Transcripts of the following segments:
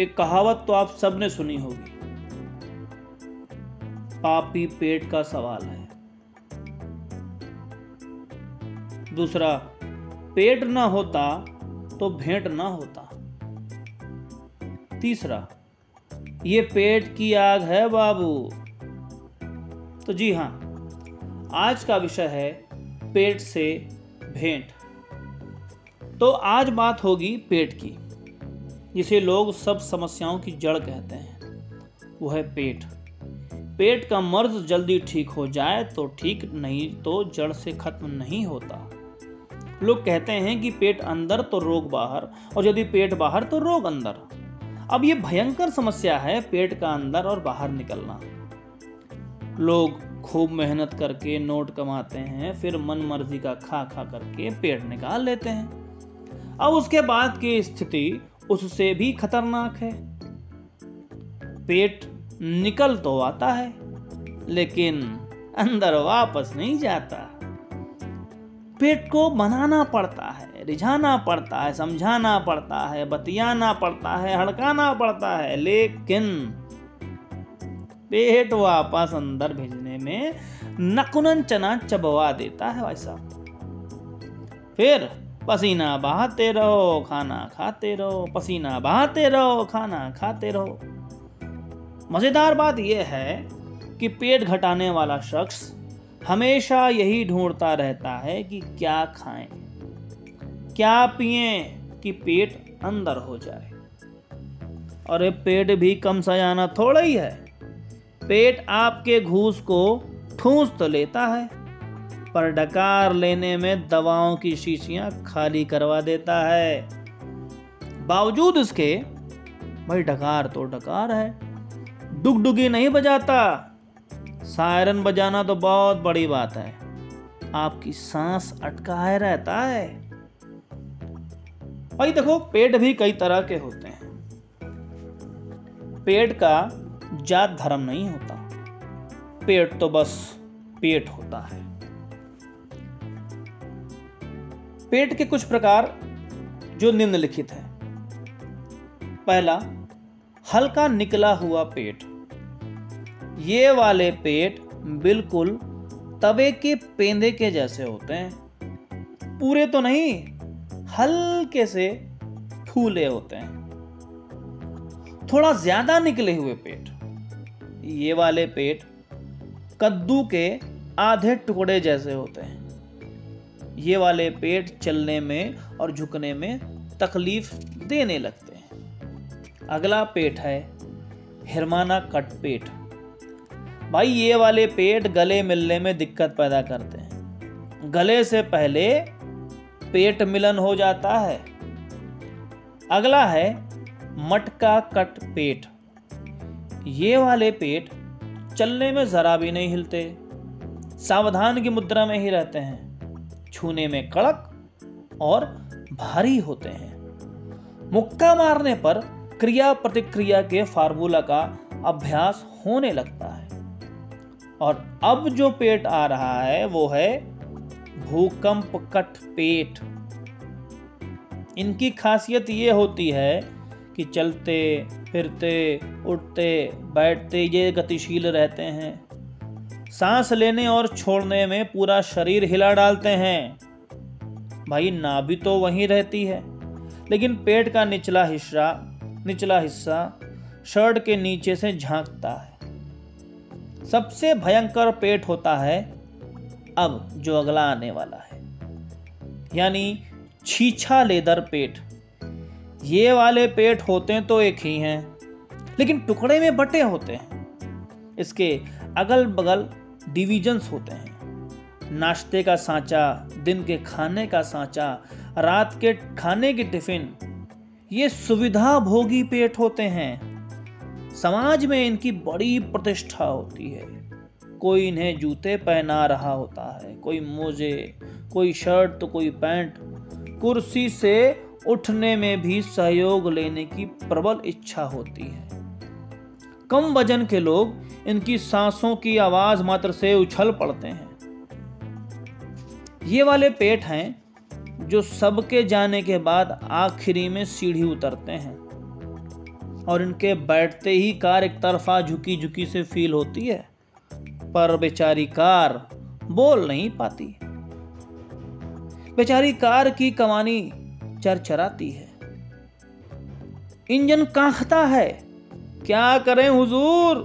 एक कहावत तो आप सबने सुनी होगी। पापी पेट का सवाल है। दूसरा, पेट ना होता तो भेंट ना होता। तीसरा, ये पेट की आग है बाबू। तो जी हाँ आज का विषय है पेट से भेंट। तो आज बात होगी पेट की। जिसे लोग सब समस्याओं की जड़ कहते हैं। वो है पेट। पेट का मर्ज जल्दी ठीक हो जाए तो ठीक, नहीं तो जड़ से खत्म नहीं होता। लोग कहते हैं कि पेट अंदर तो रोग बाहर, और यदि पेट बाहर तो रोग अंदर। अब ये भयंकर समस्या है पेट का अंदर और बाहर निकलना। लोग खूब मेहनत करके नोट कमाते हैं, फिर मन मर्ज़ी का खा खा करके पेट निकाल लेते हैं। अब उसके बाद की स्थिति उससे भी खतरनाक है। पेट निकल तो आता है, लेकिन अंदर वापस नहीं जाता। पेट को बनाना पड़ता है, रिझाना पड़ता है, समझाना पड़ता है, बतियाना पड़ता है, हड़काना पड़ता है, लेकिन पेट वापस अंदर भेजने में नकुनन चना चबवा देता है भाई साहब। फिर पसीना बहाते रहो, खाना खाते रहो, पसीना बहाते रहो, खाना खाते रहो। मज़ेदार बात यह है कि पेट घटाने वाला शख्स हमेशा यही ढूंढता रहता है कि क्या खाएँ, क्या पिए कि पेट अंदर हो जाए। अरे पेट भी कम सयाना थोड़ा ही है। पेट आपके घूस को ठूस तो लेता है। पर डकार लेने में दवाओं की शीशियाँ खाली करवा देता है। बावजूद इसके, भाई डकार तो डकार है। डुगडुगी नहीं बजाता। सायरन बजाना तो बहुत बड़ी बात है। आपकी सांस अटकाए रहता है। भाई देखो, पेट भी कई तरह के होते हैं। पेट का जात धर्म नहीं होता। पेट तो बस पेट होता है। पेट के कुछ प्रकार जो निम्नलिखित है। पहला, हल्का निकला हुआ पेट। ये वाले पेट बिल्कुल तवे के पेंदे के जैसे होते हैं। पूरे तो नहीं, हल्के से फूले होते हैं। थोड़ा ज़्यादा निकले हुए पेट। ये वाले पेट कद्दू के आधे टुकड़े जैसे होते हैं। ये वाले पेट चलने में और झुकने में तकलीफ़ देने लगते हैं। अगला पेट है हिरमाना कट पेट। भाई, ये वाले पेट गले मिलने में दिक्कत पैदा करते हैं। गले से पहले पेट मिलन हो जाता है। अगला है मटका कट पेट। ये वाले पेट चलने में ज़रा भी नहीं हिलते। सावधान की मुद्रा में ही रहते हैं। छूने में कड़क और भारी होते हैं। मुक्का मारने पर क्रिया प्रतिक्रिया के फार्मूला का अभ्यास होने लगता है। और अब जो पेट आ रहा है, वो है भूकंप कट पेट। इनकी खासियत ये होती है कि चलते, फिरते, उठते, बैठते ये गतिशील रहते हैं। सांस लेने और छोड़ने में पूरा शरीर हिला डालते हैं। भाई, नाभि तो वहीं रहती है। लेकिन पेट का निचला हिस्सा निचला हिस्सा शर्ट के नीचे से झांकता है। सबसे भयंकर पेट होता है अब जो अगला आने वाला है। यानी छीछा लेदर पेट। ये वाले पेट होते तो एक ही हैं, लेकिन टुकड़े में बटे होते हैं। इसके अगल बगल डिविजन्स होते हैं। नाश्ते का सांचा, दिन के खाने का सांचा, रात के खाने के टिफ़िन, ये सुविधा भोगी पेट होते हैं। समाज में इनकी बड़ी प्रतिष्ठा होती है। कोई इन्हें जूते पहना रहा होता है, कोई मोजे, कोई शर्ट तो कोई पैंट, कुर्सी से उठने में भी सहयोग लेने की प्रबल इच्छा होती है। कम वज़न के लोग इनकी सांसों की आवाज़ मात्र से उछल पड़ते हैं। ये वाले पेट हैं जो सबके जाने के बाद आखिरी में सीढ़ी उतरते हैं और इनके बैठते ही कार एक तरफा झुकी झुकी से फील होती है, पर बेचारी कार बोल नहीं पाती। बेचारी कार की कमानी चरचराती है। इंजन कांखता है क्या करें हुजूर?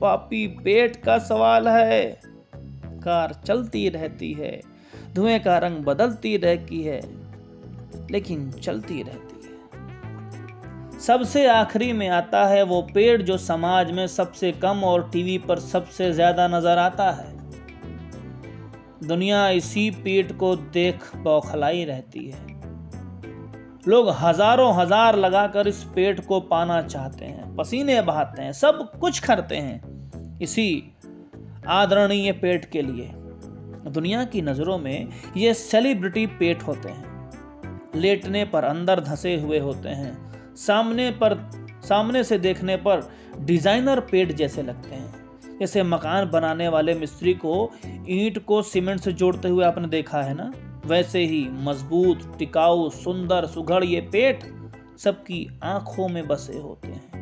पापी पेट का सवाल है। कार चलती रहती है, धुएँ का रंग बदलती रहती है, लेकिन चलती रहती है। सबसे आखिरी में आता है वो पेड़ जो समाज में सबसे कम और टीवी पर सबसे ज़्यादा नज़र आता है। दुनिया इसी पेट को देख बौखलाई रहती है। लोग हज़ारों हज़ार लगाकर इस पेट को पाना चाहते हैं। पसीने बहाते हैं, सब कुछ करते हैं इसी आदरणीय पेट के लिए। दुनिया की नज़रों में ये सेलिब्रिटी पेट होते हैं। लेटने पर अंदर धसे हुए होते हैं, सामने पर, सामने से देखने पर डिज़ाइनर पेट जैसे लगते हैं। जैसे मकान बनाने वाले मिस्त्री को ईंट को सीमेंट से जोड़ते हुए आपने देखा है ना? वैसे ही मज़बूत, टिकाऊ, सुंदर, सुघड़ ये पेट सबकी आँखों में बसे होते हैं।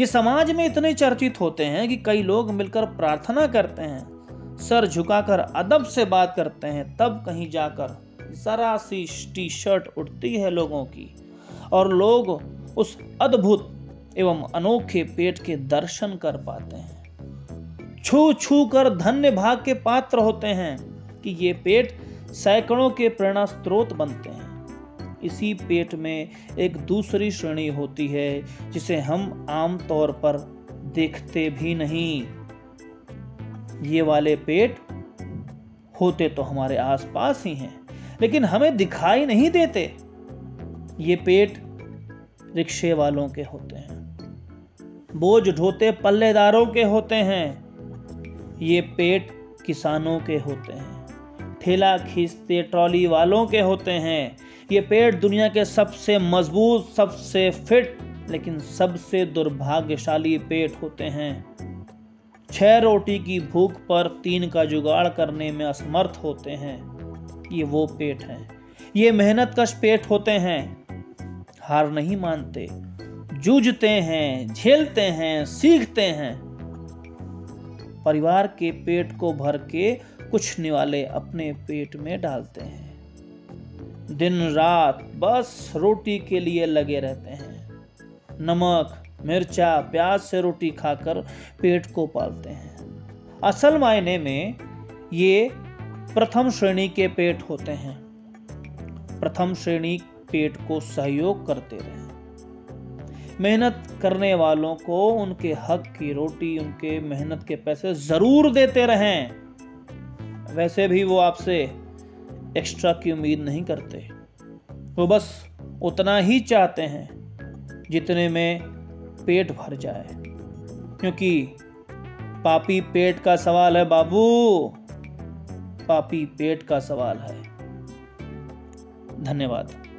ये समाज में इतने चर्चित होते हैं कि कई लोग मिलकर प्रार्थना करते हैं, सर झुकाकर अदब से बात करते हैं, तब कहीं जाकर जरा सी टी शर्ट उठती है लोगों की। और लोग उस अद्भुत एवं अनोखे पेट के दर्शन कर पाते हैं। छू छू कर धन्य भाग के पात्र होते हैं कि ये पेट सैकड़ों के प्रेरणा स्रोत बनते हैं। इसी पेट में एक दूसरी श्रेणी होती है, जिसे हम आम तौर पर देखते भी नहीं। ये वाले पेट होते तो हमारे आसपास ही हैं, लेकिन हमें दिखाई नहीं देते। ये पेट रिक्शे वालों के होते हैं, बोझ ढोते पल्लेदारों के होते हैं। ये पेट किसानों के होते हैं, ठेला खींचते ट्रॉली वालों के होते हैं ये पेड़ दुनिया के सबसे मज़बूत, सबसे फिट, लेकिन सबसे दुर्भाग्यशाली पेट होते हैं। छह रोटी की भूख पर तीन का जुगाड़ करने में असमर्थ होते हैं। ये वो पेट हैं। ये मेहनत कश पेट होते हैं। हार नहीं मानते। जूझते हैं, झेलते हैं, सीखते हैं। परिवार के पेट को भर के कुछ निवाले अपने पेट में डालते हैं। दिन रात बस रोटी के लिए लगे रहते हैं। नमक, मिर्चा, प्याज से रोटी खाकर पेट को पालते हैं। असल मायने में ये प्रथम श्रेणी के पेट होते हैं। प्रथम श्रेणी पेट को सहयोग करते रहे। मेहनत करने वालों को उनके हक की रोटी, उनके मेहनत के पैसे ज़रूर देते रहें। वैसे भी वो आपसे एक्स्ट्रा की उम्मीद नहीं करते। वो बस उतना ही चाहते हैं जितने में पेट भर जाए। क्योंकि पापी पेट का सवाल है बाबू। पापी पेट का सवाल है। धन्यवाद।